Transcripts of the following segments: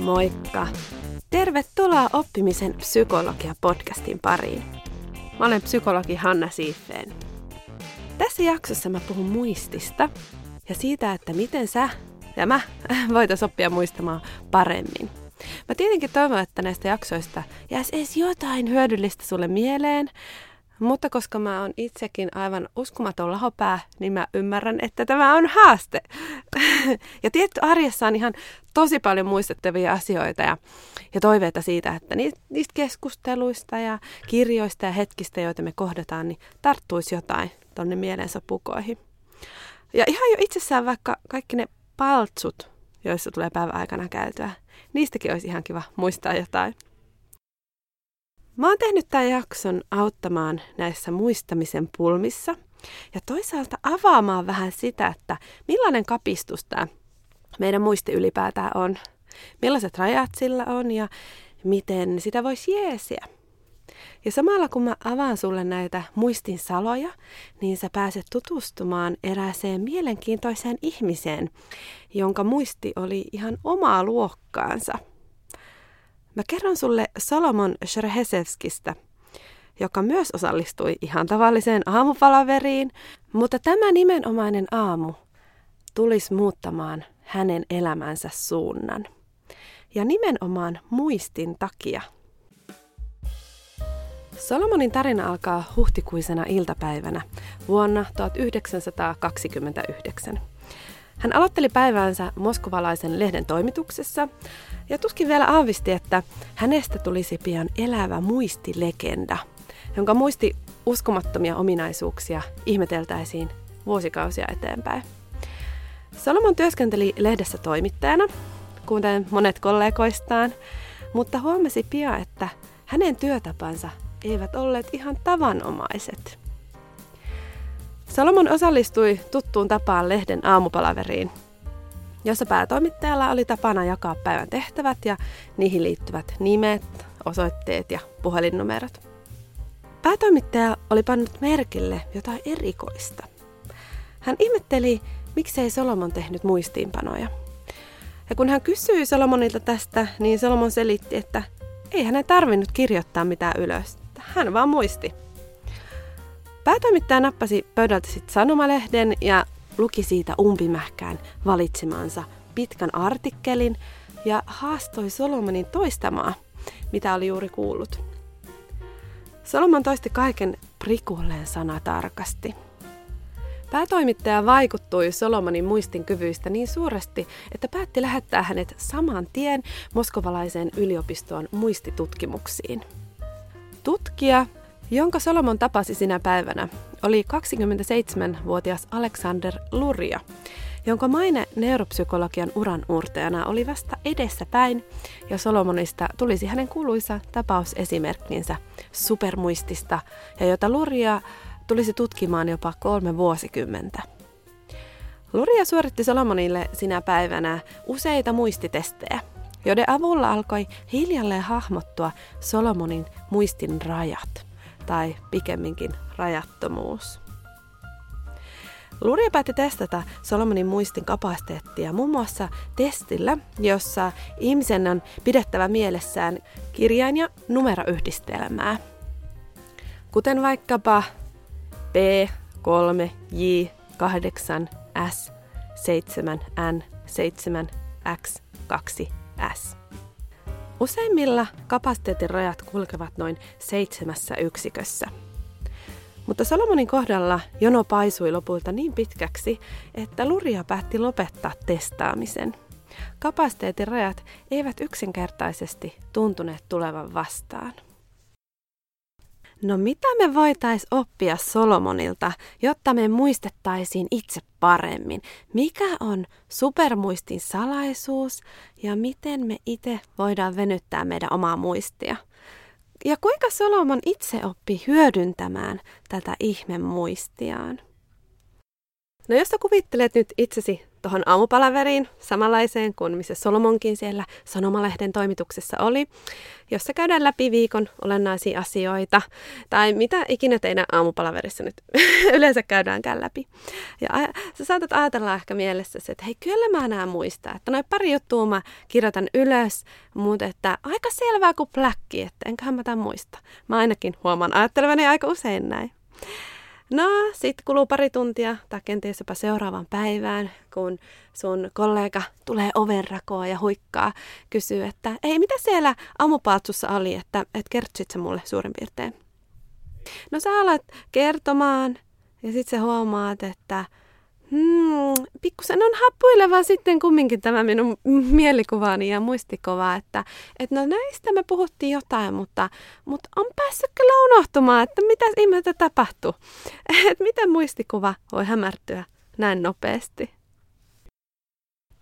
Moikka! Tervetuloa oppimisen psykologia-podcastin pariin. Mä olen psykologi Hanna Siiffeen. Tässä jaksossa mä puhun muistista ja siitä, että miten sä ja mä voitais oppia muistamaan paremmin. Mä tietenkin toivon, että näistä jaksoista jäisi edes jotain hyödyllistä sulle mieleen, mutta koska mä oon itsekin aivan uskomaton lahopää, niin mä ymmärrän, että tämä on haaste. ja tietty arjessa on ihan tosi paljon muistettavia asioita ja, ja toiveita siitä, että niistä keskusteluista ja kirjoista ja hetkistä, joita me kohdataan, niin tarttuisi jotain tonne mielensä pukoihin. Ja ihan jo itsessään vaikka kaikki ne paltsut, joissa tulee päivän aikana käytyä, niistäkin olisi ihan kiva muistaa jotain. Mä oon tehnyt tämän jakson auttamaan näissä muistamisen pulmissa ja toisaalta avaamaan vähän sitä, että millainen kapistus tämä meidän muisti ylipäätään on, millaiset rajat sillä on ja miten sitä voisi jeesiä. Ja samalla kun mä avaan sulle näitä muistin saloja, niin sä pääset tutustumaan erääseen mielenkiintoiseen ihmiseen, jonka muisti oli ihan omaa luokkaansa – Mä kerron sulle Solomon Shrehesevskistä, joka myös osallistui ihan tavalliseen aamupalaveriin, mutta tämä nimenomainen aamu tulisi muuttamaan hänen elämänsä suunnan. Ja nimenomaan muistin takia. Solomonin tarina alkaa huhtikuisena iltapäivänä vuonna 1929. Hän aloitteli päiväänsä moskovalaisen lehden toimituksessa ja tuskin vielä aavisti, että hänestä tulisi pian elävä muistilegenda, jonka muisti uskomattomia ominaisuuksia ihmeteltäisiin vuosikausia eteenpäin. Salomon työskenteli lehdessä toimittajana, kuten monet kollegoistaan, mutta huomasi pian, että hänen työtapansa eivät olleet ihan tavanomaiset. Salomon osallistui tuttuun tapaan lehden aamupalaveriin, jossa päätoimittajalla oli tapana jakaa päivän tehtävät ja niihin liittyvät nimet, osoitteet ja puhelinnumerot. Päätoimittaja oli pannut merkille jotain erikoista. Hän ihmetteli, miksei Solomon tehnyt muistiinpanoja. Ja kun hän kysyi Solomonilta tästä, niin Solomon selitti, että ei hänen tarvinnut kirjoittaa mitään ylös. Hän vaan muisti. Päätoimittaja nappasi pöydältä sitten sanomalehden ja luki siitä umpimähkään valitsemansa pitkän artikkelin ja haastoi Solomonin toistamaan, mitä oli juuri kuullut. Solomon toisti kaiken prikulleen sana tarkasti. Päätoimittaja vaikuttui Solomonin muistinkyvyistä niin suuresti, että päätti lähettää hänet saman tien moskovalaiseen yliopistoon muistitutkimuksiin. Tutkija jonka Solomon tapasi sinä päivänä, oli 27-vuotias Alexander Luria, jonka maine neuropsykologian uran uurteena oli vasta edessä päin, ja Solomonista tulisi hänen kuuluisa tapausesimerkkinsä supermuistista, ja jota Luria tulisi tutkimaan jopa kolme vuosikymmentä. Luria suoritti Solomonille sinä päivänä useita muistitestejä, joiden avulla alkoi hiljalleen hahmottua Solomonin muistin rajat – tai pikemminkin rajattomuus. Luria päätti testata Solomonin muistin kapasiteettia muun muassa testillä, jossa ihmisen on pidettävä mielessään kirjain- ja numeroyhdistelmää. Kuten vaikkapa P, 3, J, 8, S, 7, N, 7, X, 2, S. Useimmilla kapasiteetin rajat kulkevat noin seitsemässä yksikössä. Mutta Salomonin kohdalla jono paisui lopulta niin pitkäksi, että Luria päätti lopettaa testaamisen. Kapasiteetin rajat eivät yksinkertaisesti tuntuneet tulevan vastaan. No mitä me voitais oppia Solomonilta, jotta me muistettaisiin itse paremmin? Mikä on supermuistin salaisuus ja miten me itse voidaan venyttää meidän omaa muistia? Ja kuinka Solomon itse oppi hyödyntämään tätä ihme muistiaan? No jos sä kuvittelet nyt itsesi tuohon aamupalaveriin, samanlaiseen kuin missä Solomonkin siellä Sanomalehden toimituksessa oli, jossa käydään läpi viikon olennaisia asioita, tai mitä ikinä teidän aamupalaverissa nyt yleensä käydäänkään läpi. Ja sä saatat ajatella ehkä mielessä, että hei, kyllä mä näen muistaa, että noin pari juttua mä kirjoitan ylös, mutta että aika selvää kuin pläkki, että enköhän mä tämän muista. Mä ainakin huomaan ajattelevani aika usein näin. No, sitten kuluu pari tuntia tai kenties jopa seuraavan päivään, kun sun kollega tulee overrakoa ja huikkaa, kysyy, että ei, mitä siellä aamupaltsussa oli, että et kertsit sä mulle suurin piirtein? No sä alat kertomaan ja sitten sä huomaat, että Hmm, pikkusen on happuileva sitten kumminkin tämä minun mielikuvaani ja muistikova, että, että no näistä me puhuttiin jotain, mutta, mutta on päässyt kyllä unohtumaan, että mitä ihmettä tapahtuu. Että miten muistikuva voi hämärtyä näin nopeasti.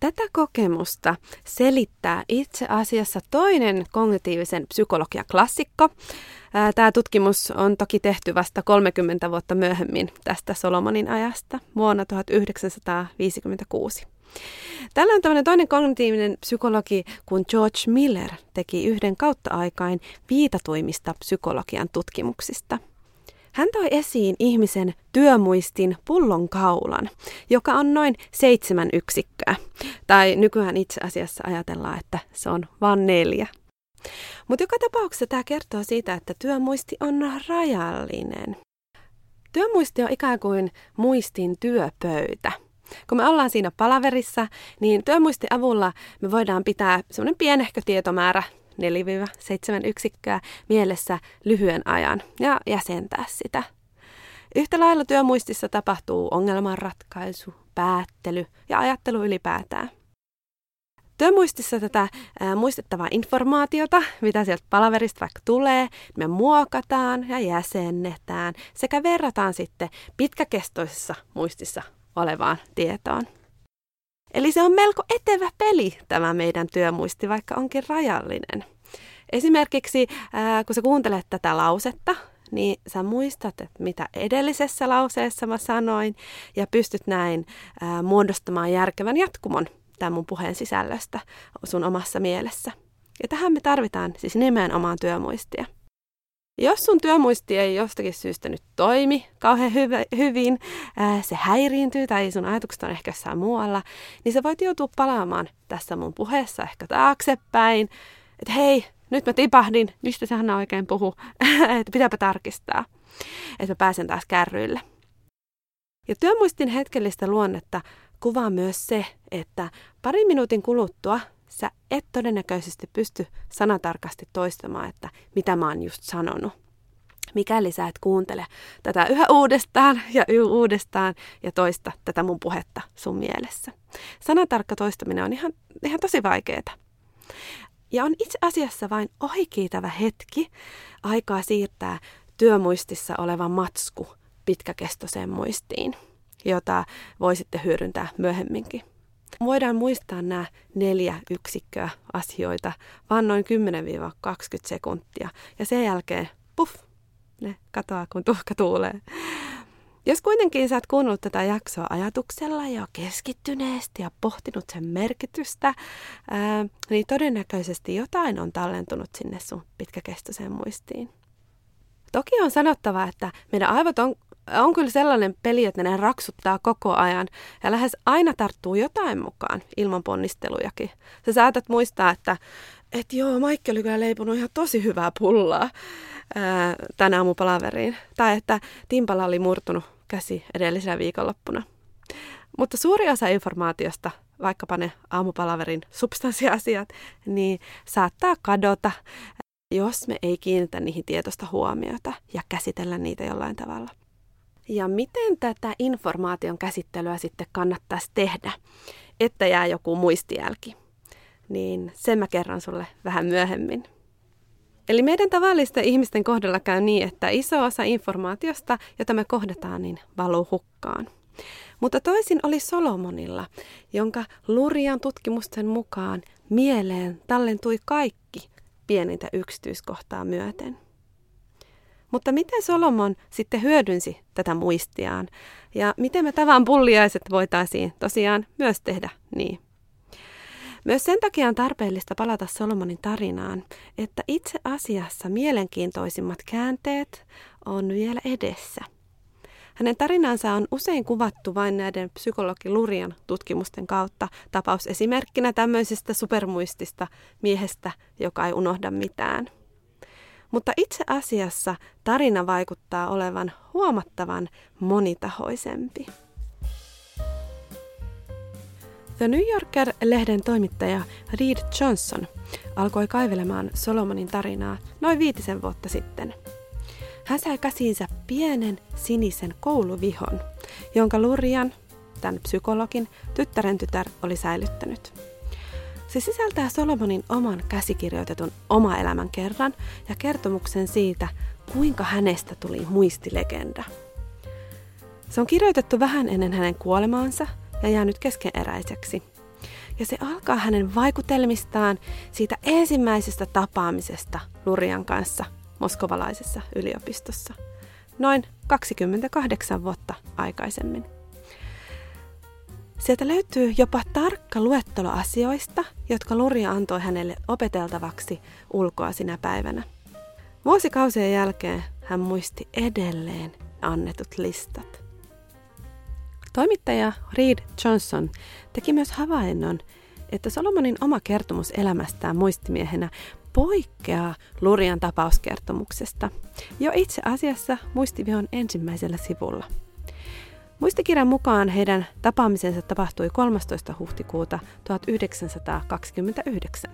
Tätä kokemusta selittää itse asiassa toinen kognitiivisen psykologian klassikko. Tämä tutkimus on toki tehty vasta 30 vuotta myöhemmin tästä Solomonin ajasta, vuonna 1956. Tällä on tämmöinen toinen kognitiivinen psykologi, kun George Miller teki yhden kautta aikain viitatuimista psykologian tutkimuksista – hän toi esiin ihmisen työmuistin pullonkaulan, joka on noin seitsemän yksikköä. Tai nykyään itse asiassa ajatellaan, että se on vain neljä. Mutta joka tapauksessa tämä kertoo siitä, että työmuisti on rajallinen. Työmuisti on ikään kuin muistin työpöytä. Kun me ollaan siinä palaverissa, niin työmuistin avulla me voidaan pitää semmoinen pienehkö tietomäärä 4-7 yksikköä mielessä lyhyen ajan ja jäsentää sitä. Yhtä lailla työmuistissa tapahtuu ongelmanratkaisu, päättely ja ajattelu ylipäätään. Työmuistissa tätä ää, muistettavaa informaatiota, mitä sieltä palaverista vaikka tulee, me muokataan ja jäsennetään sekä verrataan sitten pitkäkestoisessa muistissa olevaan tietoon. Eli se on melko etevä peli tämä meidän työmuisti, vaikka onkin rajallinen. Esimerkiksi ää, kun sä kuuntelet tätä lausetta, niin sä muistat, että mitä edellisessä lauseessa mä sanoin, ja pystyt näin ää, muodostamaan järkevän jatkumon tämän mun puheen sisällöstä sun omassa mielessä. Ja tähän me tarvitaan siis nimenomaan työmuistia. Jos sun työmuisti ei jostakin syystä nyt toimi kauhean hyv- hyvin, ää, se häiriintyy tai sun ajatukset on ehkä jossain muualla, niin sä voit joutua palaamaan tässä mun puheessa ehkä taaksepäin, että hei, nyt mä tipahdin, mistä se Hanna oikein puhuu, että pitääpä tarkistaa, että mä pääsen taas kärryille. Ja työmuistin hetkellistä luonnetta kuvaa myös se, että pari minuutin kuluttua sä et todennäköisesti pysty sanatarkasti toistamaan, että mitä mä oon just sanonut. Mikäli sä et kuuntele tätä yhä uudestaan ja uudestaan ja toista tätä mun puhetta sun mielessä. Sanatarkka toistaminen on ihan, ihan tosi vaikeaa. Ja on itse asiassa vain ohikiitävä hetki aikaa siirtää työmuistissa oleva matsku pitkäkestoiseen muistiin, jota voisitte hyödyntää myöhemminkin. Voidaan muistaa nämä neljä yksikköä asioita vain noin 10-20 sekuntia ja sen jälkeen puff, ne katoaa kun tuhka tuulee. Jos kuitenkin sä oot kuunnellut tätä jaksoa ajatuksella ja keskittyneesti ja pohtinut sen merkitystä, ää, niin todennäköisesti jotain on tallentunut sinne sun pitkäkestoiseen muistiin. Toki on sanottava, että meidän aivot on, on kyllä sellainen peli, että ne raksuttaa koko ajan ja lähes aina tarttuu jotain mukaan ilman ponnistelujakin. Sä saatat muistaa, että et joo, Maikki oli kyllä leiponut ihan tosi hyvää pullaa ää, tänä aamupalaveriin. Tai että Timpala oli murtunut käsi edellisenä viikonloppuna. Mutta suuri osa informaatiosta, vaikkapa ne aamupalaverin substanssiasiat, niin saattaa kadota, jos me ei kiinnitä niihin tietosta huomiota ja käsitellä niitä jollain tavalla. Ja miten tätä informaation käsittelyä sitten kannattaisi tehdä, että jää joku muistijälki? Niin sen mä kerron sulle vähän myöhemmin. Eli meidän tavallisten ihmisten kohdalla käy niin, että iso osa informaatiosta, jota me kohdataan, niin valuu hukkaan. Mutta toisin oli Solomonilla, jonka lurian tutkimusten mukaan mieleen tallentui kaikki pienintä yksityiskohtaa myöten. Mutta miten Solomon sitten hyödynsi tätä muistiaan? Ja miten me tavan pulliaiset voitaisiin tosiaan myös tehdä niin? Myös sen takia on tarpeellista palata Solomonin tarinaan, että itse asiassa mielenkiintoisimmat käänteet on vielä edessä. Hänen tarinansa on usein kuvattu vain näiden psykologi Lurian tutkimusten kautta, tapausesimerkkinä tämmöisestä supermuistista miehestä, joka ei unohda mitään. Mutta itse asiassa tarina vaikuttaa olevan huomattavan monitahoisempi. The New Yorker-lehden toimittaja Reed Johnson alkoi kaivelemaan Solomonin tarinaa noin viitisen vuotta sitten. Hän sai käsiinsä pienen sinisen kouluvihon, jonka Lurian, tämän psykologin, tyttären tytär oli säilyttänyt. Se sisältää Solomonin oman käsikirjoitetun oma elämän kerran ja kertomuksen siitä, kuinka hänestä tuli muistilegenda. Se on kirjoitettu vähän ennen hänen kuolemaansa ja jäänyt keskeneräiseksi. Ja se alkaa hänen vaikutelmistaan siitä ensimmäisestä tapaamisesta Lurian kanssa moskovalaisessa yliopistossa, noin 28 vuotta aikaisemmin. Sieltä löytyy jopa tarkka luettelo asioista, jotka Luria antoi hänelle opeteltavaksi ulkoa sinä päivänä. Vuosikausien jälkeen hän muisti edelleen annetut listat. Toimittaja Reed Johnson teki myös havainnon, että Solomonin oma kertomus elämästään muistimiehenä poikkeaa Lurian tapauskertomuksesta jo itse asiassa muistivihon ensimmäisellä sivulla. Muistikirjan mukaan heidän tapaamisensa tapahtui 13. huhtikuuta 1929,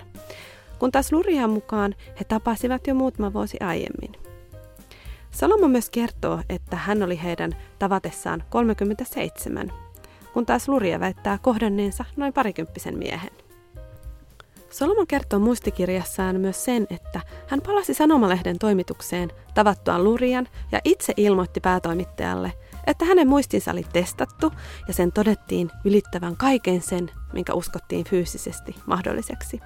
kun taas Lurian mukaan he tapasivat jo muutama vuosi aiemmin. Salomo myös kertoo, että hän oli heidän tavatessaan 37, kun taas Luria väittää kohdanneensa noin parikymppisen miehen. Solomon kertoo muistikirjassaan myös sen, että hän palasi Sanomalehden toimitukseen tavattuaan Lurian ja itse ilmoitti päätoimittajalle, että hänen muistinsa oli testattu ja sen todettiin ylittävän kaiken sen, minkä uskottiin fyysisesti mahdolliseksi.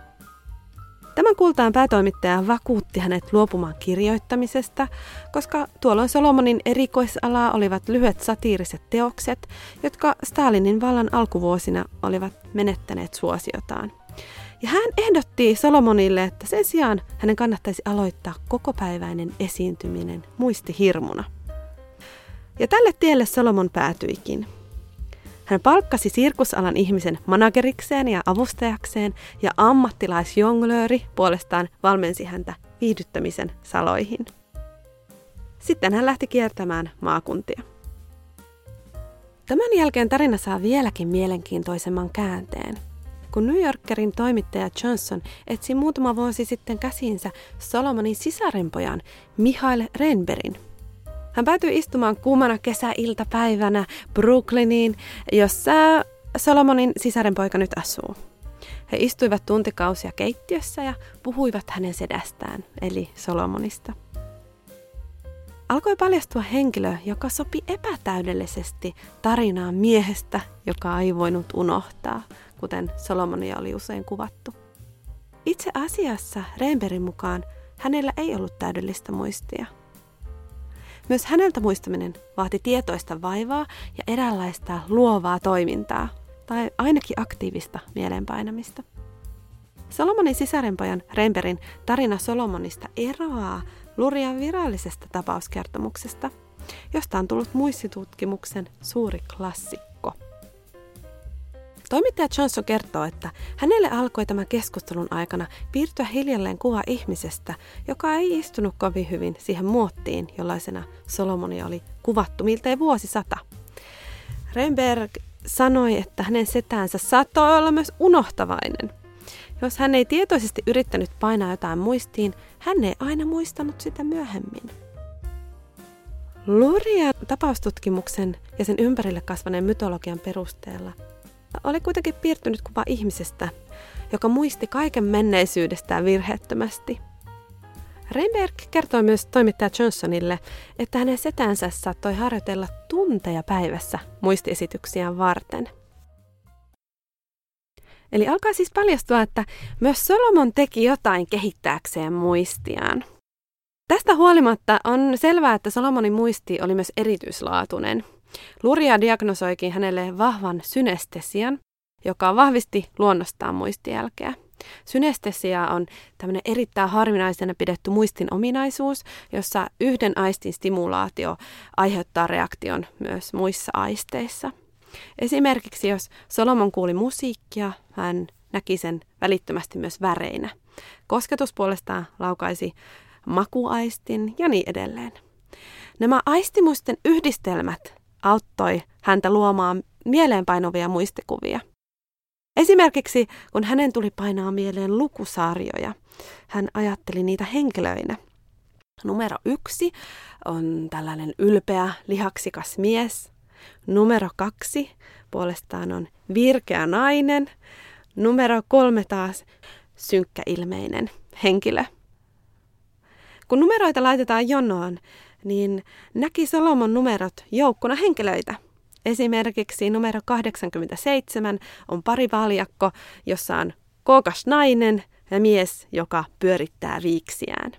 Tämän kultaan päätoimittaja vakuutti hänet luopumaan kirjoittamisesta, koska tuolloin Solomonin erikoisalaa olivat lyhyet satiiriset teokset, jotka Stalinin vallan alkuvuosina olivat menettäneet suosiotaan. Ja hän ehdotti Solomonille, että sen sijaan hänen kannattaisi aloittaa kokopäiväinen esiintyminen muistihirmuna. Ja tälle tielle Solomon päätyikin – hän palkkasi sirkusalan ihmisen managerikseen ja avustajakseen ja ammattilaisjonglööri puolestaan valmensi häntä viihdyttämisen saloihin. Sitten hän lähti kiertämään maakuntia. Tämän jälkeen tarina saa vieläkin mielenkiintoisemman käänteen. Kun New Yorkerin toimittaja Johnson etsi muutama vuosi sitten käsiinsä Solomonin sisarenpojan Mihail Renberin – hän päätyi istumaan kuumana kesäiltapäivänä Brooklyniin, jossa Solomonin sisarenpoika nyt asuu. He istuivat tuntikausia keittiössä ja puhuivat hänen sedästään, eli Solomonista. Alkoi paljastua henkilö, joka sopi epätäydellisesti tarinaan miehestä, joka ei voinut unohtaa, kuten Solomonia oli usein kuvattu. Itse asiassa Reinberin mukaan hänellä ei ollut täydellistä muistia – myös häneltä muistaminen vaati tietoista vaivaa ja eräänlaista luovaa toimintaa, tai ainakin aktiivista mielenpainamista. Solomonin sisarenpojan Remberin tarina Solomonista eroaa Lurian virallisesta tapauskertomuksesta, josta on tullut muistitutkimuksen suuri klassikko. Toimittaja Johnson kertoo, että hänelle alkoi tämän keskustelun aikana piirtyä hiljalleen kuva ihmisestä, joka ei istunut kovin hyvin siihen muottiin, jollaisena Solomonia oli kuvattu miltei vuosisata. Renberg sanoi, että hänen setäänsä saattoi olla myös unohtavainen. Jos hän ei tietoisesti yrittänyt painaa jotain muistiin, hän ei aina muistanut sitä myöhemmin. Lurian tapaustutkimuksen ja sen ympärille kasvaneen mytologian perusteella oli kuitenkin piirtynyt kuva ihmisestä, joka muisti kaiken menneisyydestään virheettömästi. Reinberg kertoi myös toimittaja Johnsonille, että hänen setänsä saattoi harjoitella tunteja päivässä muistiesityksiään varten. Eli alkaa siis paljastua, että myös Solomon teki jotain kehittääkseen muistiaan. Tästä huolimatta on selvää, että Solomonin muisti oli myös erityislaatuinen. Luria diagnosoikin hänelle vahvan synestesian, joka vahvisti luonnostaan muistijälkeä. Synestesia on tämmöinen erittäin harvinaisena pidetty muistin ominaisuus, jossa yhden aistin stimulaatio aiheuttaa reaktion myös muissa aisteissa. Esimerkiksi jos Solomon kuuli musiikkia, hän näki sen välittömästi myös väreinä. Kosketus puolestaan laukaisi makuaistin ja niin edelleen. Nämä aistimusten yhdistelmät auttoi häntä luomaan mieleenpainuvia muistikuvia. Esimerkiksi kun hänen tuli painaa mieleen lukusarjoja, hän ajatteli niitä henkilöinä. Numero yksi on tällainen ylpeä, lihaksikas mies. Numero kaksi puolestaan on virkeä nainen. Numero kolme taas synkkäilmeinen henkilö. Kun numeroita laitetaan jonoon, niin näki Salomon numerot joukkona henkilöitä – Esimerkiksi numero 87 on parivaljakko, jossa on kookas nainen ja mies, joka pyörittää viiksiään.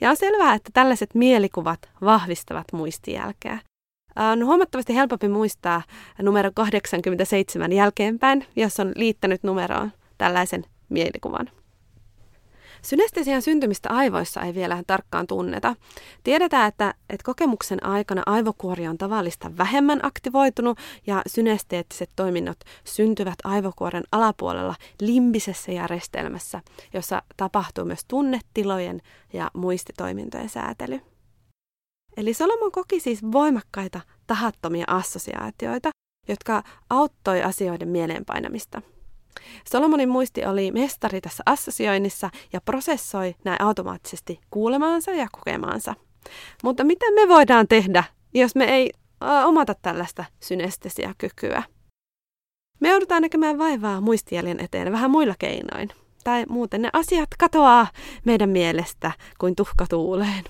Ja on selvää, että tällaiset mielikuvat vahvistavat muistijälkeä. On huomattavasti helpompi muistaa numero 87 jälkeenpäin, jos on liittänyt numeroon tällaisen mielikuvan. Synestesian syntymistä aivoissa ei vielä tarkkaan tunneta. Tiedetään, että, että kokemuksen aikana aivokuori on tavallista vähemmän aktivoitunut ja synesteettiset toiminnot syntyvät aivokuoren alapuolella limbisessä järjestelmässä, jossa tapahtuu myös tunnetilojen ja muistitoimintojen säätely. Eli Solomon koki siis voimakkaita tahattomia assosiaatioita, jotka auttoi asioiden mieleenpainamista – Solomonin muisti oli mestari tässä assosioinnissa ja prosessoi näin automaattisesti kuulemaansa ja kokemaansa. Mutta mitä me voidaan tehdä, jos me ei omata tällaista synestesia kykyä? Me joudutaan näkemään vaivaa muistijäljen eteen vähän muilla keinoin. Tai muuten ne asiat katoaa meidän mielestä kuin tuhka tuuleen.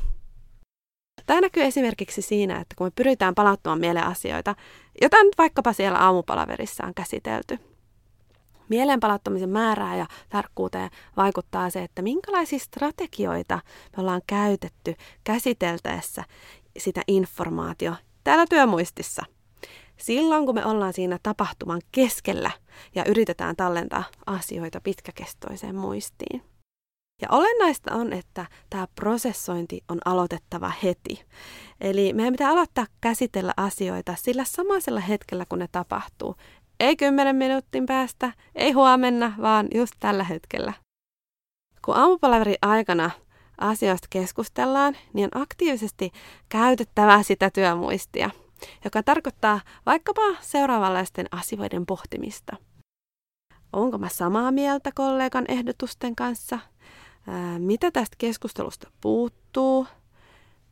Tämä näkyy esimerkiksi siinä, että kun me pyritään palauttamaan mieleen asioita, joita nyt vaikkapa siellä aamupalaverissa on käsitelty – Mieleenpalauttamisen määrää ja tarkkuuteen vaikuttaa se, että minkälaisia strategioita me ollaan käytetty käsiteltäessä sitä informaatio täällä työmuistissa. Silloin kun me ollaan siinä tapahtuman keskellä ja yritetään tallentaa asioita pitkäkestoiseen muistiin. Ja olennaista on, että tämä prosessointi on aloitettava heti. Eli meidän pitää aloittaa käsitellä asioita sillä samaisella hetkellä, kun ne tapahtuu, ei kymmenen minuutin päästä, ei huomenna, vaan just tällä hetkellä. Kun aamupalaverin aikana asioista keskustellaan, niin on aktiivisesti käytettävä sitä työmuistia, joka tarkoittaa vaikkapa seuraavanlaisten asioiden pohtimista. Onko mä samaa mieltä kollegan ehdotusten kanssa? Mitä tästä keskustelusta puuttuu?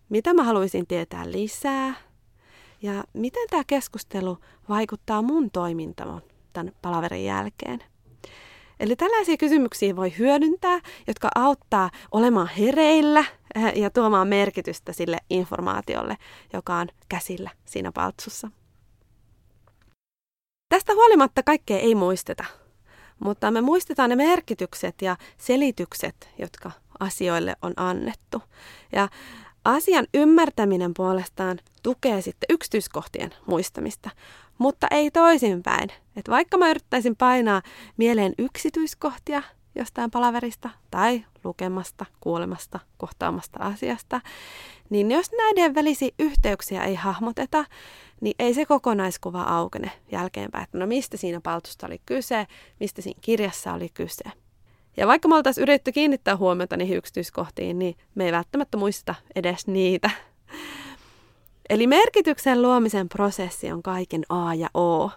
Mitä mä haluaisin tietää lisää? Ja miten tämä keskustelu vaikuttaa mun toimintaan tämän palaverin jälkeen? Eli tällaisia kysymyksiä voi hyödyntää, jotka auttaa olemaan hereillä eh, ja tuomaan merkitystä sille informaatiolle, joka on käsillä siinä paltsussa. Tästä huolimatta kaikkea ei muisteta, mutta me muistetaan ne merkitykset ja selitykset, jotka asioille on annettu. Ja Asian ymmärtäminen puolestaan tukee sitten yksityiskohtien muistamista, mutta ei toisinpäin. Et vaikka mä yrittäisin painaa mieleen yksityiskohtia jostain palaverista tai lukemasta, kuulemasta, kohtaamasta asiasta, niin jos näiden välisiä yhteyksiä ei hahmoteta, niin ei se kokonaiskuva aukene jälkeenpäin, että no mistä siinä paltusta oli kyse, mistä siinä kirjassa oli kyse. Ja vaikka me oltaisiin yritetty kiinnittää huomiota niihin yksityiskohtiin, niin me ei välttämättä muista edes niitä. Eli merkityksen luomisen prosessi on kaiken A ja O.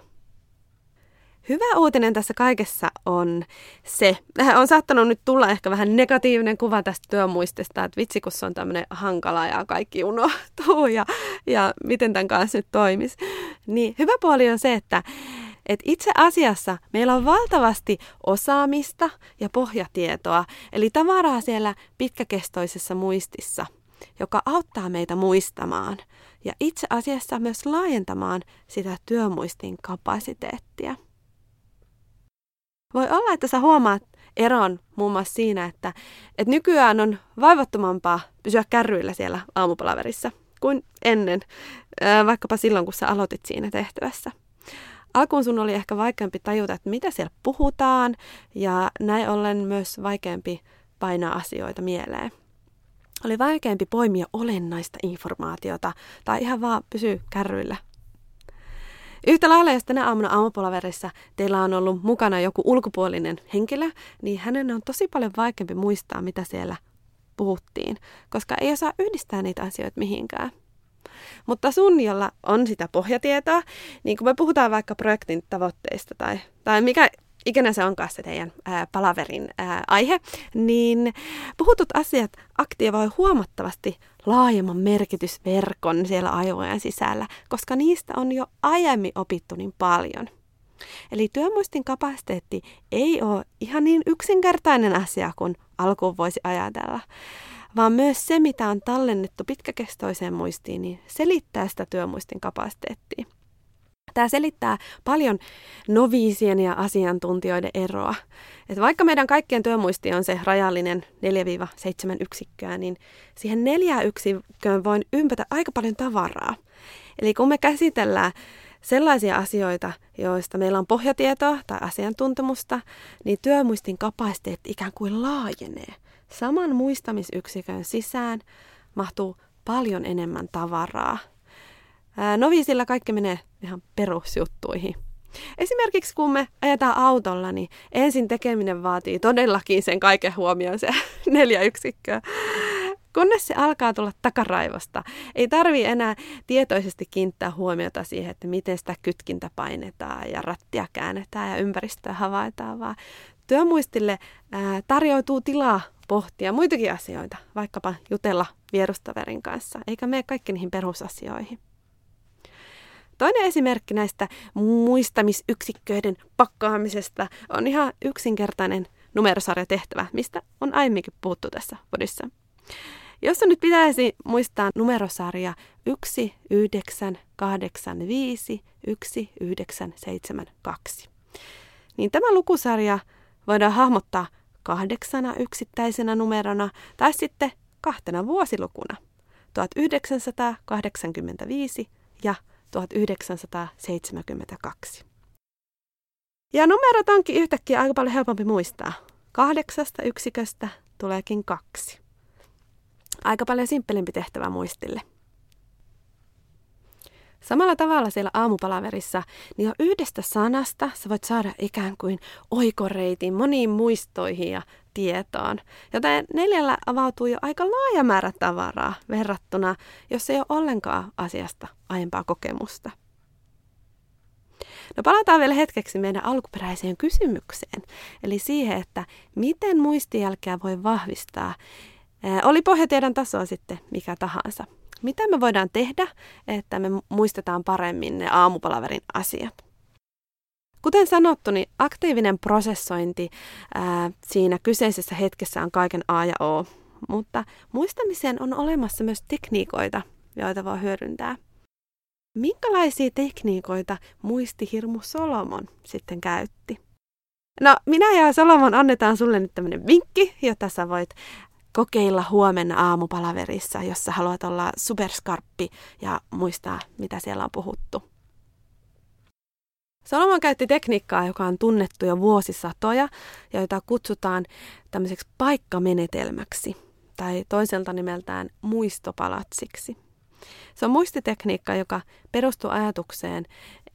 Hyvä uutinen tässä kaikessa on se, on saattanut nyt tulla ehkä vähän negatiivinen kuva tästä työmuistista, että vitsi kun se on tämmöinen hankala ja kaikki unohtuu ja, ja miten tämän kanssa nyt toimisi. Niin hyvä puoli on se, että että itse asiassa meillä on valtavasti osaamista ja pohjatietoa, eli tavaraa siellä pitkäkestoisessa muistissa, joka auttaa meitä muistamaan ja itse asiassa myös laajentamaan sitä työmuistin kapasiteettia. Voi olla, että sä huomaat, eron muun muassa siinä, että, että nykyään on vaivattomampaa pysyä kärryillä siellä aamupalaverissa kuin ennen, vaikkapa silloin, kun sä aloitit siinä tehtävässä. Alkuun sun oli ehkä vaikeampi tajuta, että mitä siellä puhutaan, ja näin ollen myös vaikeampi painaa asioita mieleen. Oli vaikeampi poimia olennaista informaatiota tai ihan vaan pysyä kärryillä Yhtä lailla, jos tänä aamuna aamupalaverissa teillä on ollut mukana joku ulkopuolinen henkilö, niin hänen on tosi paljon vaikeampi muistaa, mitä siellä puhuttiin, koska ei osaa yhdistää niitä asioita mihinkään. Mutta sun, jolla on sitä pohjatietoa, niin kun me puhutaan vaikka projektin tavoitteista tai, tai mikä ikinä se onkaan se teidän ää, palaverin ää, aihe, niin puhutut asiat aktivoi huomattavasti laajemman merkitysverkon siellä aivojen sisällä, koska niistä on jo aiemmin opittu niin paljon. Eli työmuistin kapasiteetti ei ole ihan niin yksinkertainen asia kuin alkuun voisi ajatella, vaan myös se, mitä on tallennettu pitkäkestoiseen muistiin, niin selittää sitä työmuistin kapasiteettia. Tämä selittää paljon noviisien ja asiantuntijoiden eroa. Että vaikka meidän kaikkien työmuisti on se rajallinen 4-7 yksikköä, niin siihen neljään yksikköön voin ympätä aika paljon tavaraa. Eli kun me käsitellään sellaisia asioita, joista meillä on pohjatietoa tai asiantuntemusta, niin työmuistin kapasiteetti ikään kuin laajenee. Saman muistamisyksikön sisään mahtuu paljon enemmän tavaraa noviisilla kaikki menee ihan perusjuttuihin. Esimerkiksi kun me ajetaan autolla, niin ensin tekeminen vaatii todellakin sen kaiken huomioon, se neljä yksikköä. Kunnes se alkaa tulla takaraivosta, ei tarvi enää tietoisesti kiinnittää huomiota siihen, että miten sitä kytkintä painetaan ja rattia käännetään ja ympäristöä havaitaan, vaan työmuistille tarjoutuu tilaa pohtia muitakin asioita, vaikkapa jutella vierustaverin kanssa, eikä mene kaikki niihin perusasioihin. Toinen esimerkki näistä muistamisyksikköiden pakkaamisesta on ihan yksinkertainen numerosarjatehtävä, mistä on aiemminkin puhuttu tässä podissa. Jos nyt pitäisi muistaa numerosarja 1, 9, 8, 5, 1, 9, 7, 2, niin tämä lukusarja voidaan hahmottaa kahdeksana yksittäisenä numerona tai sitten kahtena vuosilukuna 1985 ja 1972. Ja numerot onkin yhtäkkiä aika paljon helpompi muistaa. Kahdeksasta yksiköstä tuleekin kaksi. Aika paljon simppelimpi tehtävä muistille. Samalla tavalla siellä aamupalaverissa, niin jo yhdestä sanasta sä voit saada ikään kuin oikoreitin moniin muistoihin ja tietoon. Joten neljällä avautuu jo aika laaja määrä tavaraa verrattuna, jos ei ole ollenkaan asiasta aiempaa kokemusta. No palataan vielä hetkeksi meidän alkuperäiseen kysymykseen, eli siihen, että miten muistijälkeä voi vahvistaa, oli pohjatiedon tasoa sitten mikä tahansa. Mitä me voidaan tehdä, että me muistetaan paremmin ne aamupalaverin asiat? Kuten sanottu, niin aktiivinen prosessointi ää, siinä kyseisessä hetkessä on kaiken A ja O, mutta muistamiseen on olemassa myös tekniikoita, joita voi hyödyntää. Minkälaisia tekniikoita muistihirmu Solomon sitten käytti? No, minä ja Solomon annetaan sulle nyt tämmöinen vinkki, jota sä voit kokeilla huomenna aamupalaverissa, jos sä haluat olla superskarppi ja muistaa, mitä siellä on puhuttu. Solomon käytti tekniikkaa, joka on tunnettu jo vuosisatoja, joita kutsutaan tämmöiseksi paikkamenetelmäksi tai toiselta nimeltään muistopalatsiksi. Se on muistitekniikka, joka perustuu ajatukseen,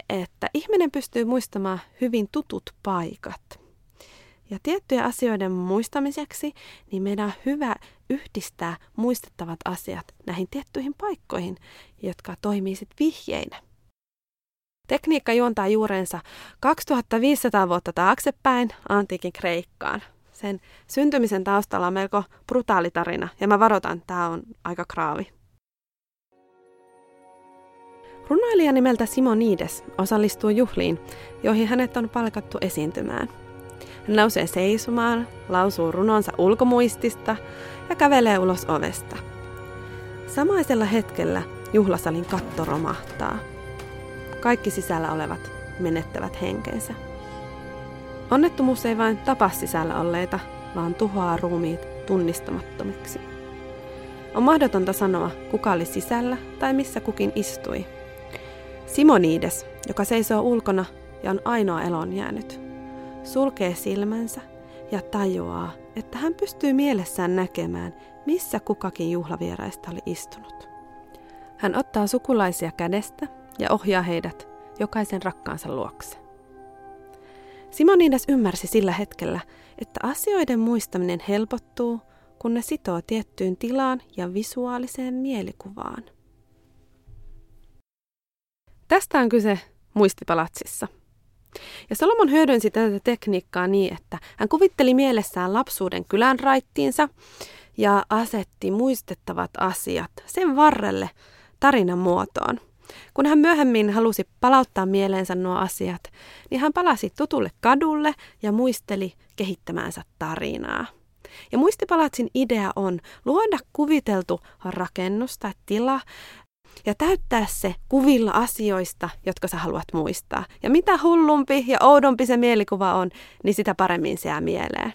että ihminen pystyy muistamaan hyvin tutut paikat. Ja tiettyjen asioiden muistamiseksi, niin meidän on hyvä yhdistää muistettavat asiat näihin tiettyihin paikkoihin, jotka toimii sitten vihjeinä. Tekniikka juontaa juurensa 2500 vuotta taaksepäin antiikin Kreikkaan. Sen syntymisen taustalla on melko brutaali tarina, ja mä varoitan, tämä on aika kraavi. Runoilija nimeltä Simonides osallistuu juhliin, joihin hänet on palkattu esiintymään. Hän nousee seisomaan, lausuu runonsa ulkomuistista ja kävelee ulos ovesta. Samaisella hetkellä juhlasalin katto romahtaa – kaikki sisällä olevat menettävät henkensä. Onnettomuus ei vain tapa sisällä olleita, vaan tuhoaa ruumiit tunnistamattomiksi. On mahdotonta sanoa, kuka oli sisällä tai missä kukin istui. Simonides, joka seisoo ulkona ja on ainoa elon jäänyt, sulkee silmänsä ja tajuaa, että hän pystyy mielessään näkemään, missä kukakin juhlavieraista oli istunut. Hän ottaa sukulaisia kädestä ja ohjaa heidät jokaisen rakkaansa luokse. Simonides ymmärsi sillä hetkellä, että asioiden muistaminen helpottuu, kun ne sitoo tiettyyn tilaan ja visuaaliseen mielikuvaan. Tästä on kyse muistipalatsissa. Ja Solomon hyödynsi tätä tekniikkaa niin, että hän kuvitteli mielessään lapsuuden kylän raittiinsa ja asetti muistettavat asiat sen varrelle tarinan muotoon. Kun hän myöhemmin halusi palauttaa mieleensä nuo asiat, niin hän palasi tutulle kadulle ja muisteli kehittämäänsä tarinaa. Ja muistipalatsin idea on luoda kuviteltu rakennus tai tila ja täyttää se kuvilla asioista, jotka sä haluat muistaa. Ja mitä hullumpi ja oudompi se mielikuva on, niin sitä paremmin se jää mieleen.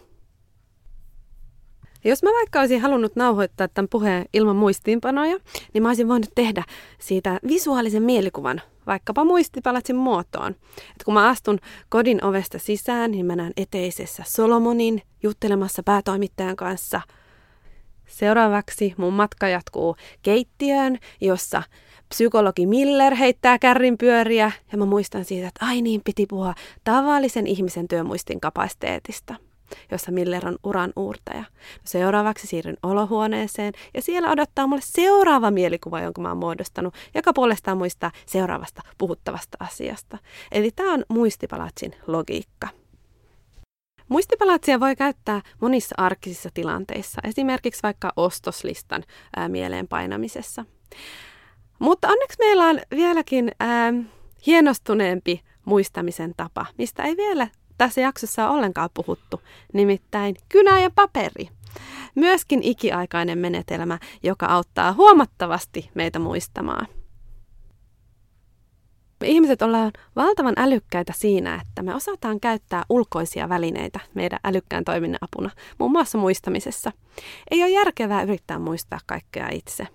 Jos mä vaikka olisin halunnut nauhoittaa tämän puheen ilman muistiinpanoja, niin mä olisin voinut tehdä siitä visuaalisen mielikuvan vaikkapa muistipalatsin muotoon. Et kun mä astun kodin ovesta sisään, niin mä näen eteisessä Solomonin juttelemassa päätoimittajan kanssa. Seuraavaksi mun matka jatkuu keittiöön, jossa psykologi Miller heittää kärrin pyöriä ja mä muistan siitä, että ai niin piti puhua tavallisen ihmisen työmuistin kapasiteetista jossa Miller on uran uurtaja. Seuraavaksi siirryn olohuoneeseen ja siellä odottaa mulle seuraava mielikuva, jonka mä oon muodostanut, joka puolestaan muistaa seuraavasta puhuttavasta asiasta. Eli tämä on muistipalatsin logiikka. Muistipalatsia voi käyttää monissa arkisissa tilanteissa, esimerkiksi vaikka ostoslistan ää, mieleen painamisessa. Mutta onneksi meillä on vieläkin ää, hienostuneempi muistamisen tapa, mistä ei vielä tässä jaksossa on ollenkaan puhuttu, nimittäin kynä ja paperi. Myöskin ikiaikainen menetelmä, joka auttaa huomattavasti meitä muistamaan. Me ihmiset ollaan valtavan älykkäitä siinä, että me osataan käyttää ulkoisia välineitä meidän älykkään toiminnan apuna, muun muassa muistamisessa. Ei ole järkevää yrittää muistaa kaikkea itse.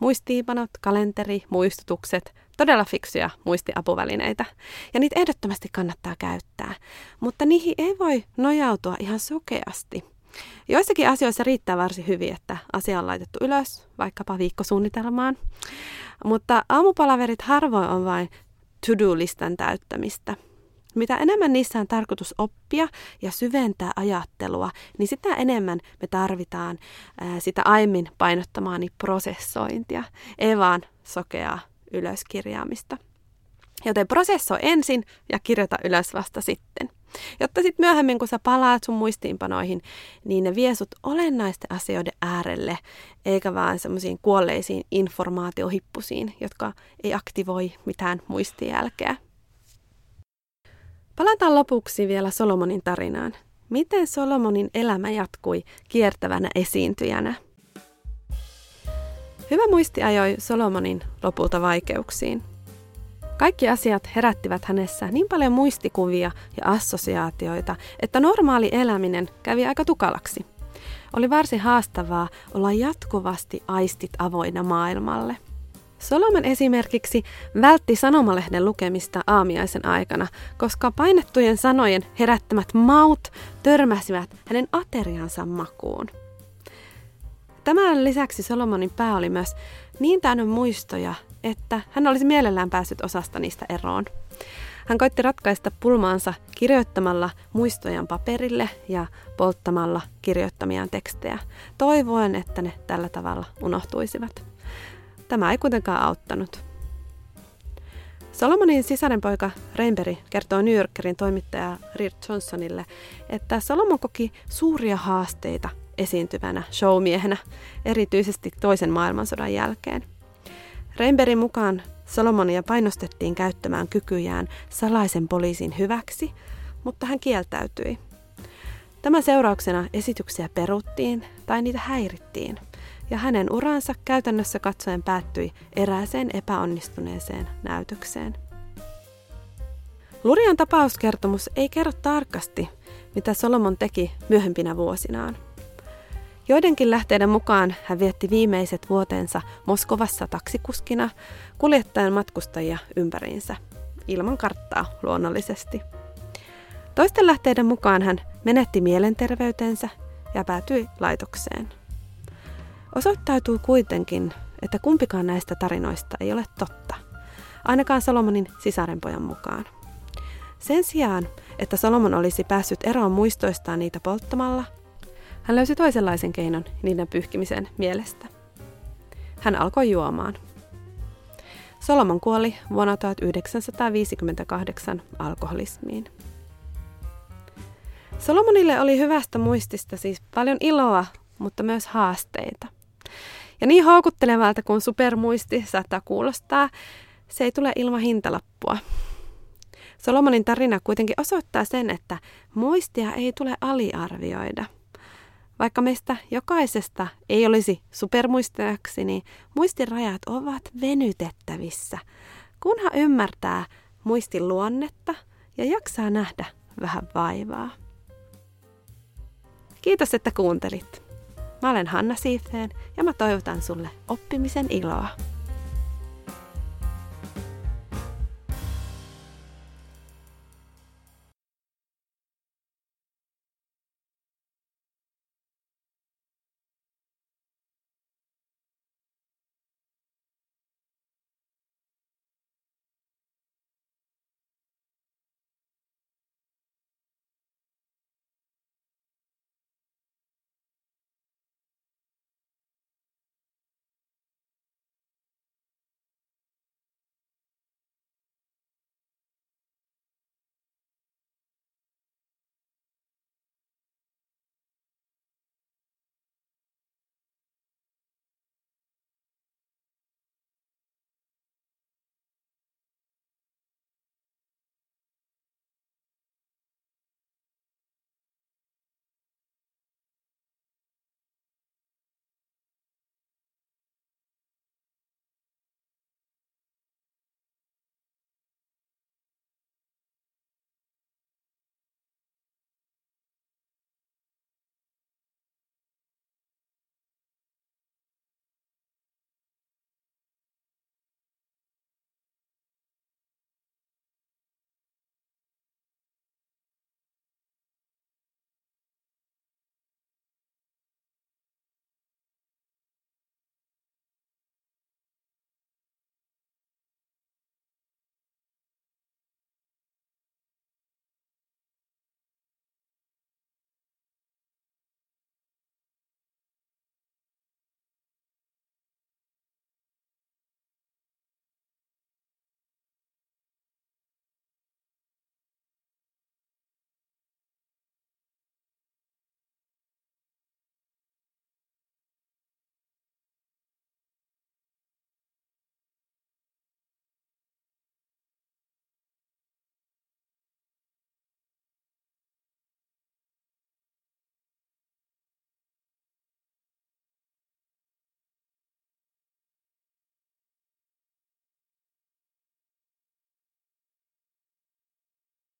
Muistiipanot, kalenteri, muistutukset, todella fiksuja muistiapuvälineitä. Ja niitä ehdottomasti kannattaa käyttää. Mutta niihin ei voi nojautua ihan sokeasti. Joissakin asioissa riittää varsin hyvin, että asia on laitettu ylös, vaikkapa viikkosuunnitelmaan. Mutta aamupalaverit harvoin on vain to-do-listan täyttämistä. Mitä enemmän niissä on tarkoitus oppia ja syventää ajattelua, niin sitä enemmän me tarvitaan ää, sitä aiemmin painottamaani prosessointia, ei vaan sokeaa ylöskirjaamista. Joten prosessoi ensin ja kirjoita ylös vasta sitten. Jotta sitten myöhemmin, kun sä palaat sun muistiinpanoihin, niin ne vie sut olennaisten asioiden äärelle, eikä vaan semmoisiin kuolleisiin informaatiohippusiin, jotka ei aktivoi mitään muistijälkeä. Palataan lopuksi vielä Solomonin tarinaan. Miten Solomonin elämä jatkui kiertävänä esiintyjänä? Hyvä muisti ajoi Solomonin lopulta vaikeuksiin. Kaikki asiat herättivät hänessä niin paljon muistikuvia ja assosiaatioita, että normaali eläminen kävi aika tukalaksi. Oli varsin haastavaa olla jatkuvasti aistit avoinna maailmalle. Solomon esimerkiksi vältti sanomalehden lukemista aamiaisen aikana, koska painettujen sanojen herättämät maut törmäsivät hänen ateriansa makuun. Tämän lisäksi Solomonin pää oli myös niin täynnä muistoja, että hän olisi mielellään päässyt osasta niistä eroon. Hän koitti ratkaista pulmaansa kirjoittamalla muistojan paperille ja polttamalla kirjoittamiaan tekstejä, toivoen, että ne tällä tavalla unohtuisivat. Tämä ei kuitenkaan auttanut. Solomonin sisarenpoika Rainberry kertoo New Yorkerin toimittaja Reed Johnsonille, että Solomon koki suuria haasteita esiintyvänä showmiehenä, erityisesti toisen maailmansodan jälkeen. Rainberin mukaan Solomonia painostettiin käyttämään kykyjään salaisen poliisin hyväksi, mutta hän kieltäytyi. Tämän seurauksena esityksiä peruttiin tai niitä häirittiin, ja hänen uransa käytännössä katsoen päättyi erääseen epäonnistuneeseen näytökseen. Lurian tapauskertomus ei kerro tarkasti, mitä Solomon teki myöhempinä vuosinaan. Joidenkin lähteiden mukaan hän vietti viimeiset vuotensa Moskovassa taksikuskina kuljettaen matkustajia ympäriinsä, ilman karttaa luonnollisesti. Toisten lähteiden mukaan hän menetti mielenterveytensä ja päätyi laitokseen. Osoittautuu kuitenkin, että kumpikaan näistä tarinoista ei ole totta, ainakaan Solomonin sisarenpojan mukaan. Sen sijaan, että Solomon olisi päässyt eroon muistoistaan niitä polttamalla, hän löysi toisenlaisen keinon niiden pyyhkimisen mielestä. Hän alkoi juomaan. Solomon kuoli vuonna 1958 alkoholismiin. Solomonille oli hyvästä muistista siis paljon iloa, mutta myös haasteita. Ja niin houkuttelevalta kuin supermuisti saattaa kuulostaa, se ei tule ilman hintalappua. Solomonin tarina kuitenkin osoittaa sen, että muistia ei tule aliarvioida. Vaikka meistä jokaisesta ei olisi supermuistajaksi, niin muistirajat ovat venytettävissä, kunhan ymmärtää muistin luonnetta ja jaksaa nähdä vähän vaivaa. Kiitos, että kuuntelit. Mä olen Hanna Siifeen ja mä toivotan sulle oppimisen iloa.